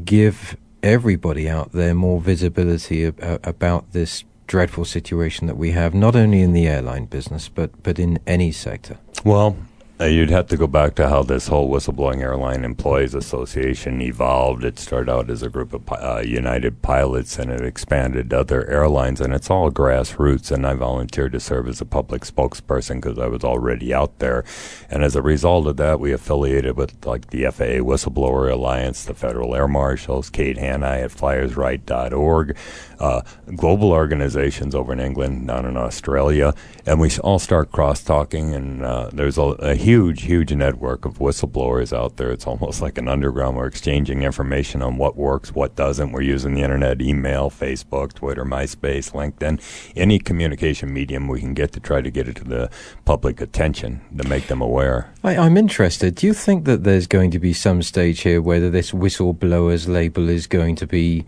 give everybody out there more visibility ab- about this dreadful situation that we have, not only in the airline business, but, but in any sector? Well, uh, you'd have to go back to how this whole whistleblowing airline employees association evolved. It started out as a group of uh, United pilots, and it expanded to other airlines, and it's all grassroots. And I volunteered to serve as a public spokesperson because I was already out there. And as a result of that, we affiliated with like the FAA Whistleblower Alliance, the Federal Air Marshals, Kate Hanni at FlyersRight.org, uh, global organizations over in England, down in Australia, and we all start cross talking. And uh, there's a, a huge, huge network of whistleblowers out there. It's almost like an underground. We're exchanging information on what works, what doesn't. We're using the internet, email, Facebook, Twitter, MySpace, LinkedIn, any communication medium we can get to try to get it to the public attention to make them aware. I, I'm interested. Do you think that there's going to be some stage here where this whistleblowers label is going to be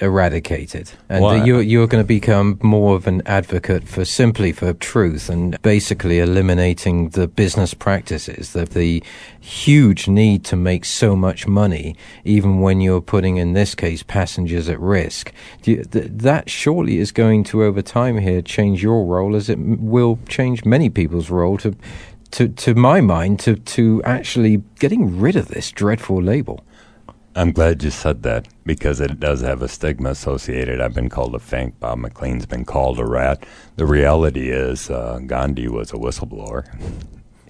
eradicated, and Well, you're you're going to become more of an advocate for simply for truth and basically eliminating the business practices, the the huge need to make so much money, even when you're putting in this case passengers at risk. Do you, th- that surely is going to over time here change your role, as it will change many people's role to. To, to my mind, to, to actually getting rid of this dreadful label. I'm glad you said that because it does have a stigma associated. I've been called a fank. Bob McLean's been called a rat. The reality is, uh, Gandhi was a whistleblower.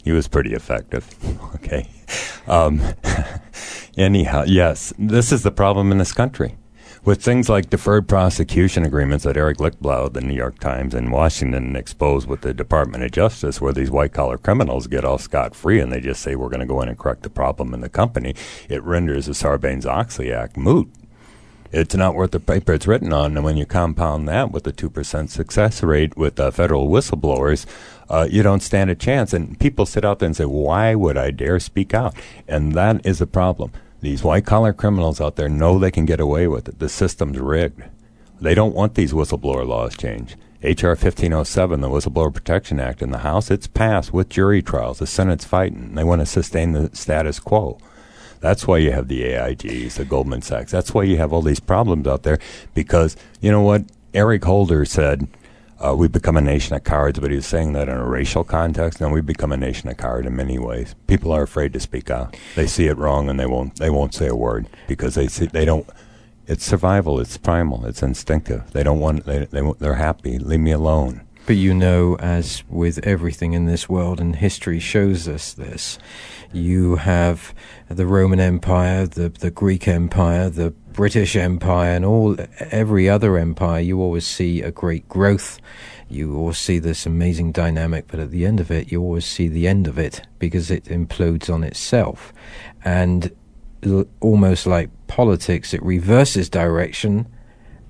He was pretty effective. Okay. Um, anyhow, yes, this is the problem in this country. With things like deferred prosecution agreements that Eric Lichtblau, the New York Times and Washington, exposed with the Department of Justice, where these white collar criminals get all scot free and they just say, we're going to go in and correct the problem in the company, it renders the Sarbanes Oxley Act moot. It's not worth the paper it's written on. And when you compound that with the 2% success rate with uh, federal whistleblowers, uh, you don't stand a chance. And people sit out there and say, why would I dare speak out? And that is a problem. These white collar criminals out there know they can get away with it. The system's rigged. They don't want these whistleblower laws changed. H.R. 1507, the Whistleblower Protection Act in the House, it's passed with jury trials. The Senate's fighting. They want to sustain the status quo. That's why you have the AIGs, the Goldman Sachs. That's why you have all these problems out there because, you know what? Eric Holder said, uh, we've become a nation of cowards, but he's saying that in a racial context. No, we've become a nation of cowards in many ways. People are afraid to speak out. They see it wrong and they won't. They won't say a word because they see they don't. It's survival. It's primal. It's instinctive. They don't want. They they they're happy. Leave me alone. But you know, as with everything in this world, and history shows us this, you have the Roman Empire, the the Greek Empire, the British Empire, and all every other empire. You always see a great growth. You always see this amazing dynamic, but at the end of it, you always see the end of it because it implodes on itself, and almost like politics, it reverses direction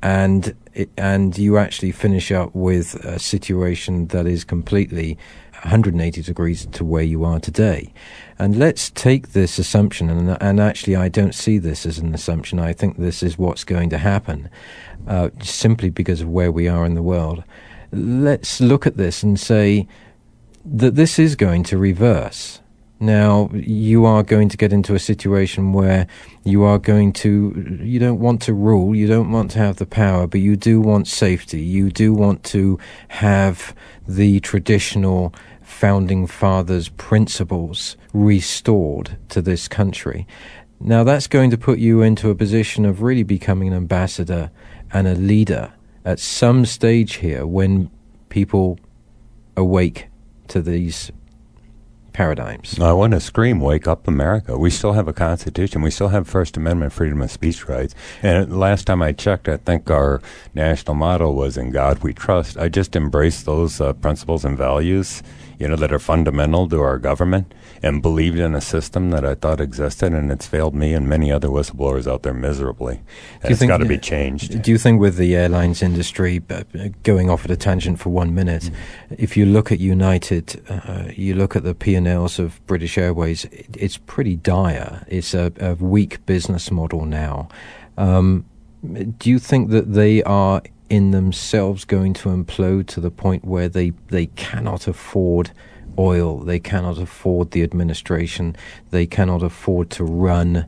and it, and you actually finish up with a situation that is completely 180 degrees to where you are today. And let's take this assumption, and, and actually, I don't see this as an assumption. I think this is what's going to happen, uh, simply because of where we are in the world. Let's look at this and say that this is going to reverse. Now, you are going to get into a situation where you are going to, you don't want to rule, you don't want to have the power, but you do want safety. You do want to have the traditional founding fathers' principles restored to this country. Now, that's going to put you into a position of really becoming an ambassador and a leader at some stage here when people awake to these paradigms. I want to scream, wake up America. We still have a constitution. We still have First Amendment freedom of speech rights. And last time I checked, I think our national motto was in God we trust. I just embrace those uh, principles and values, you know, that are fundamental to our government and believed in a system that I thought existed, and it's failed me and many other whistleblowers out there miserably. And it's got to be changed. Do you think with the airlines industry, uh, going off at a tangent for one minute, mm. if you look at United, uh, you look at the P&Ls of British Airways, it, it's pretty dire. It's a, a weak business model now. Um, do you think that they are in themselves going to implode to the point where they, they cannot afford – oil. They cannot afford the administration. They cannot afford to run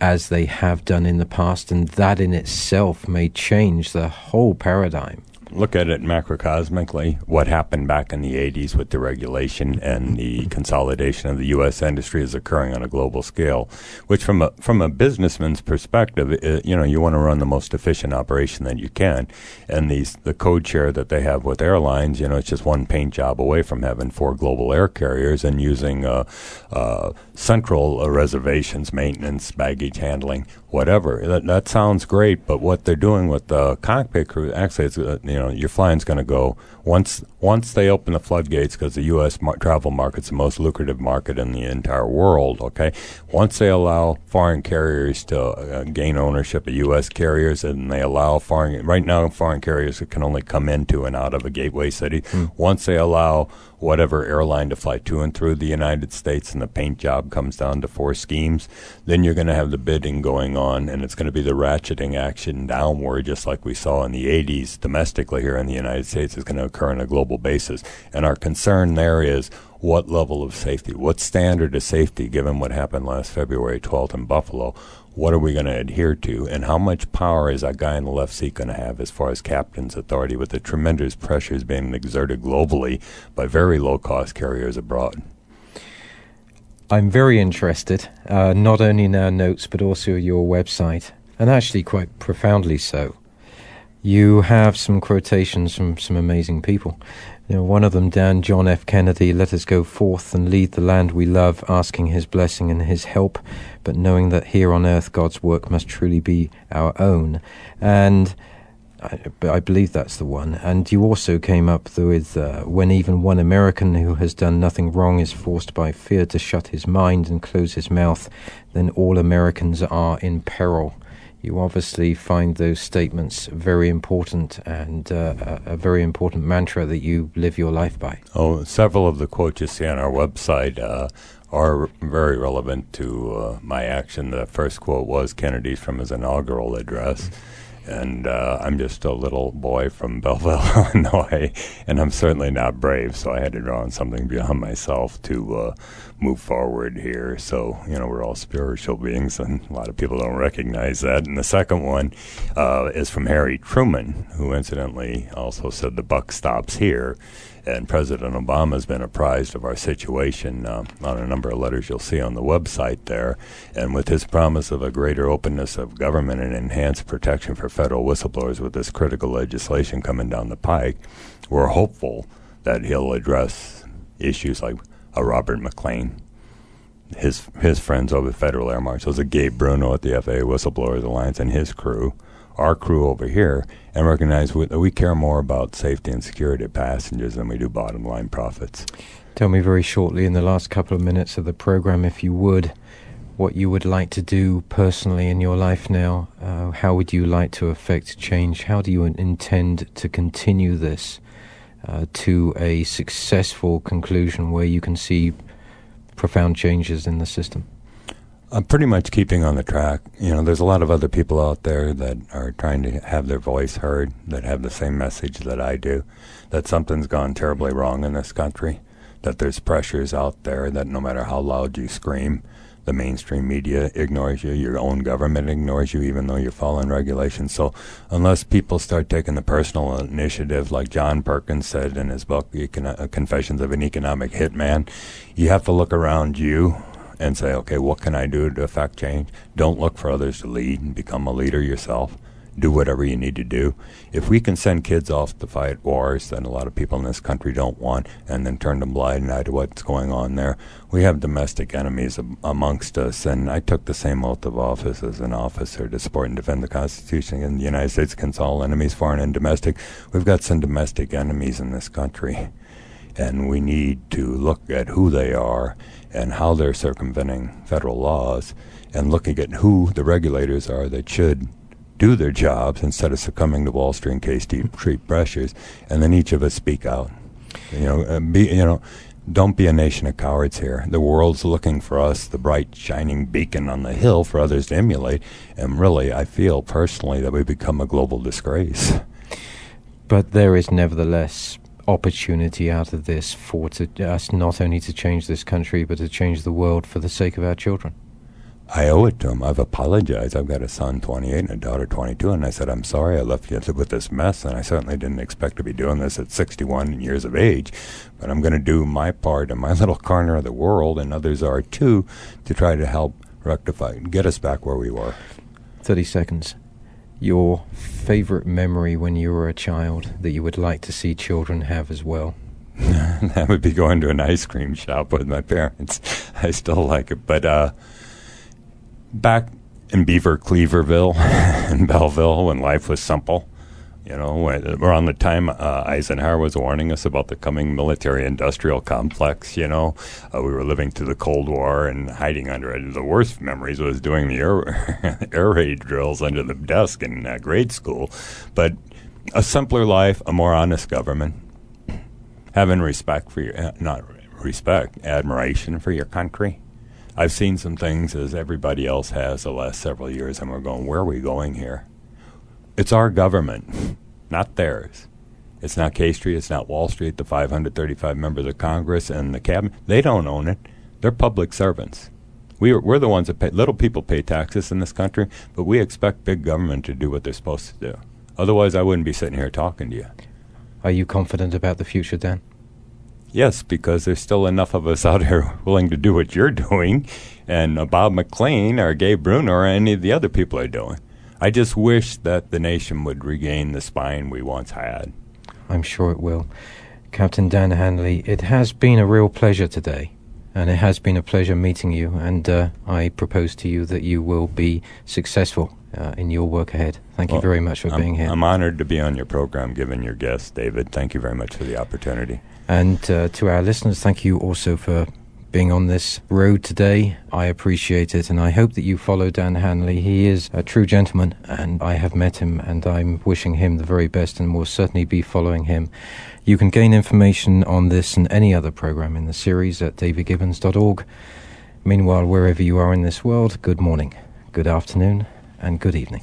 as they have done in the past, and that in itself may change the whole paradigm look at it macrocosmically, what happened back in the 80s with deregulation and the consolidation of the U.S. industry is occurring on a global scale, which from a, from a businessman's perspective, it, you know, you want to run the most efficient operation that you can. And these, the code share that they have with airlines, you know, it's just one paint job away from having four global air carriers and using uh, uh, central reservations, maintenance, baggage handling, whatever. That, that sounds great, but what they're doing with the cockpit crew, actually, it's, uh, you know, your flying's going to go once once they open the floodgates because the U.S. Mar- travel market's the most lucrative market in the entire world. Okay, once they allow foreign carriers to uh, gain ownership of U.S. carriers, and they allow foreign right now foreign carriers can only come into and out of a gateway city. Mm. Once they allow whatever airline to fly to and through the United States, and the paint job comes down to four schemes, then you're going to have the bidding going on, and it's going to be the ratcheting action downward, just like we saw in the 80s domestically here in the United States, is going to occur on a global basis. And our concern there is what level of safety, what standard of safety, given what happened last February 12th in Buffalo, what are we going to adhere to, and how much power is that guy in the left seat going to have as far as captain's authority with the tremendous pressures being exerted globally by very low cost carriers abroad? I'm very interested, uh, not only in our notes but also your website, and actually quite profoundly so. You have some quotations from some amazing people. You know, one of them, Dan John F. Kennedy, let us go forth and lead the land we love, asking his blessing and his help, but knowing that here on earth God's work must truly be our own. And I, I believe that's the one. And you also came up with uh, when even one American who has done nothing wrong is forced by fear to shut his mind and close his mouth, then all Americans are in peril you obviously find those statements very important and uh, a, very important mantra that you live your life by. Oh, several of the quotes you see on our website uh, are very relevant to uh, my action. The first quote was Kennedy's from his inaugural address. Mm-hmm and uh, I'm just a little boy from Belleville, Illinois, and I'm certainly not brave, so I had to draw on something beyond myself to uh, move forward here. So, you know, we're all spiritual beings, and a lot of people don't recognize that. And the second one uh, is from Harry Truman, who incidentally also said the buck stops here and President Obama has been apprised of our situation uh, on a number of letters you'll see on the website there. And with his promise of a greater openness of government and enhanced protection for federal whistleblowers with this critical legislation coming down the pike, we're hopeful that he'll address issues like a Robert McLean. His his friends over the Federal Air Marshals, a Gabe Bruno at the FAA Whistleblowers Alliance, and his crew, our crew over here and recognize we, we care more about safety and security of passengers than we do bottom line profits. Tell me very shortly in the last couple of minutes of the program, if you would, what you would like to do personally in your life now. Uh, how would you like to affect change? How do you intend to continue this uh, to a successful conclusion where you can see profound changes in the system? I'm pretty much keeping on the track. You know, there's a lot of other people out there that are trying to have their voice heard, that have the same message that I do, that something's gone terribly wrong in this country, that there's pressures out there that no matter how loud you scream, The mainstream media ignores you. Your own government ignores you, even though you're following regulations. So, unless people start taking the personal initiative, like John Perkins said in his book, Econ- uh, Confessions of an Economic Hitman, you have to look around you and say, okay, what can I do to affect change? Don't look for others to lead and become a leader yourself do whatever you need to do. If we can send kids off to fight wars that a lot of people in this country don't want and then turn them blind eye to what's going on there, we have domestic enemies amongst us. And I took the same oath of office as an officer to support and defend the Constitution and the United States against all enemies, foreign and domestic. We've got some domestic enemies in this country. And we need to look at who they are and how they're circumventing federal laws and looking at who the regulators are that should do their jobs instead of succumbing to Wall Street and K Street pressures, and then each of us speak out. You know, uh, be you know, don't be a nation of cowards here. The world's looking for us, the bright shining beacon on the hill for others to emulate, and really, I feel personally that we've become a global disgrace. But there is nevertheless opportunity out of this for to, us not only to change this country but to change the world for the sake of our children. I owe it to him. I've apologized. I've got a son, 28, and a daughter, 22, and I said, I'm sorry I left you with this mess, and I certainly didn't expect to be doing this at 61 years of age, but I'm going to do my part in my little corner of the world, and others are too, to try to help rectify and get us back where we were. 30 seconds. Your favorite memory when you were a child that you would like to see children have as well? that would be going to an ice cream shop with my parents. I still like it, but, uh, back in Beaver Cleaverville in Belleville when life was simple. You know, around the time uh, Eisenhower was warning us about the coming military-industrial complex, you know, uh, we were living through the Cold War and hiding under it. The worst memories was doing the air, air raid drills under the desk in uh, grade school. But a simpler life, a more honest government, having respect for your, uh, not respect, admiration for your country I've seen some things as everybody else has the last several years, and we're going, where are we going here? It's our government, not theirs. It's not K Street, it's not Wall Street, the 535 members of Congress and the cabinet. They don't own it. They're public servants. We are, we're the ones that pay, little people pay taxes in this country, but we expect big government to do what they're supposed to do. Otherwise, I wouldn't be sitting here talking to you. Are you confident about the future, Dan? Yes, because there's still enough of us out here willing to do what you're doing, and uh, Bob McLean or Gabe Bruno or any of the other people are doing. I just wish that the nation would regain the spine we once had. I'm sure it will. Captain Dan Hanley, it has been a real pleasure today, and it has been a pleasure meeting you, and uh, I propose to you that you will be successful uh, in your work ahead. Thank well, you very much for I'm, being here. I'm honored to be on your program, given your guest, David. Thank you very much for the opportunity. And uh, to our listeners, thank you also for being on this road today. I appreciate it, and I hope that you follow Dan Hanley. He is a true gentleman, and I have met him, and I'm wishing him the very best, and will certainly be following him. You can gain information on this and any other program in the series at davidgibbons.org. Meanwhile, wherever you are in this world, good morning, good afternoon, and good evening.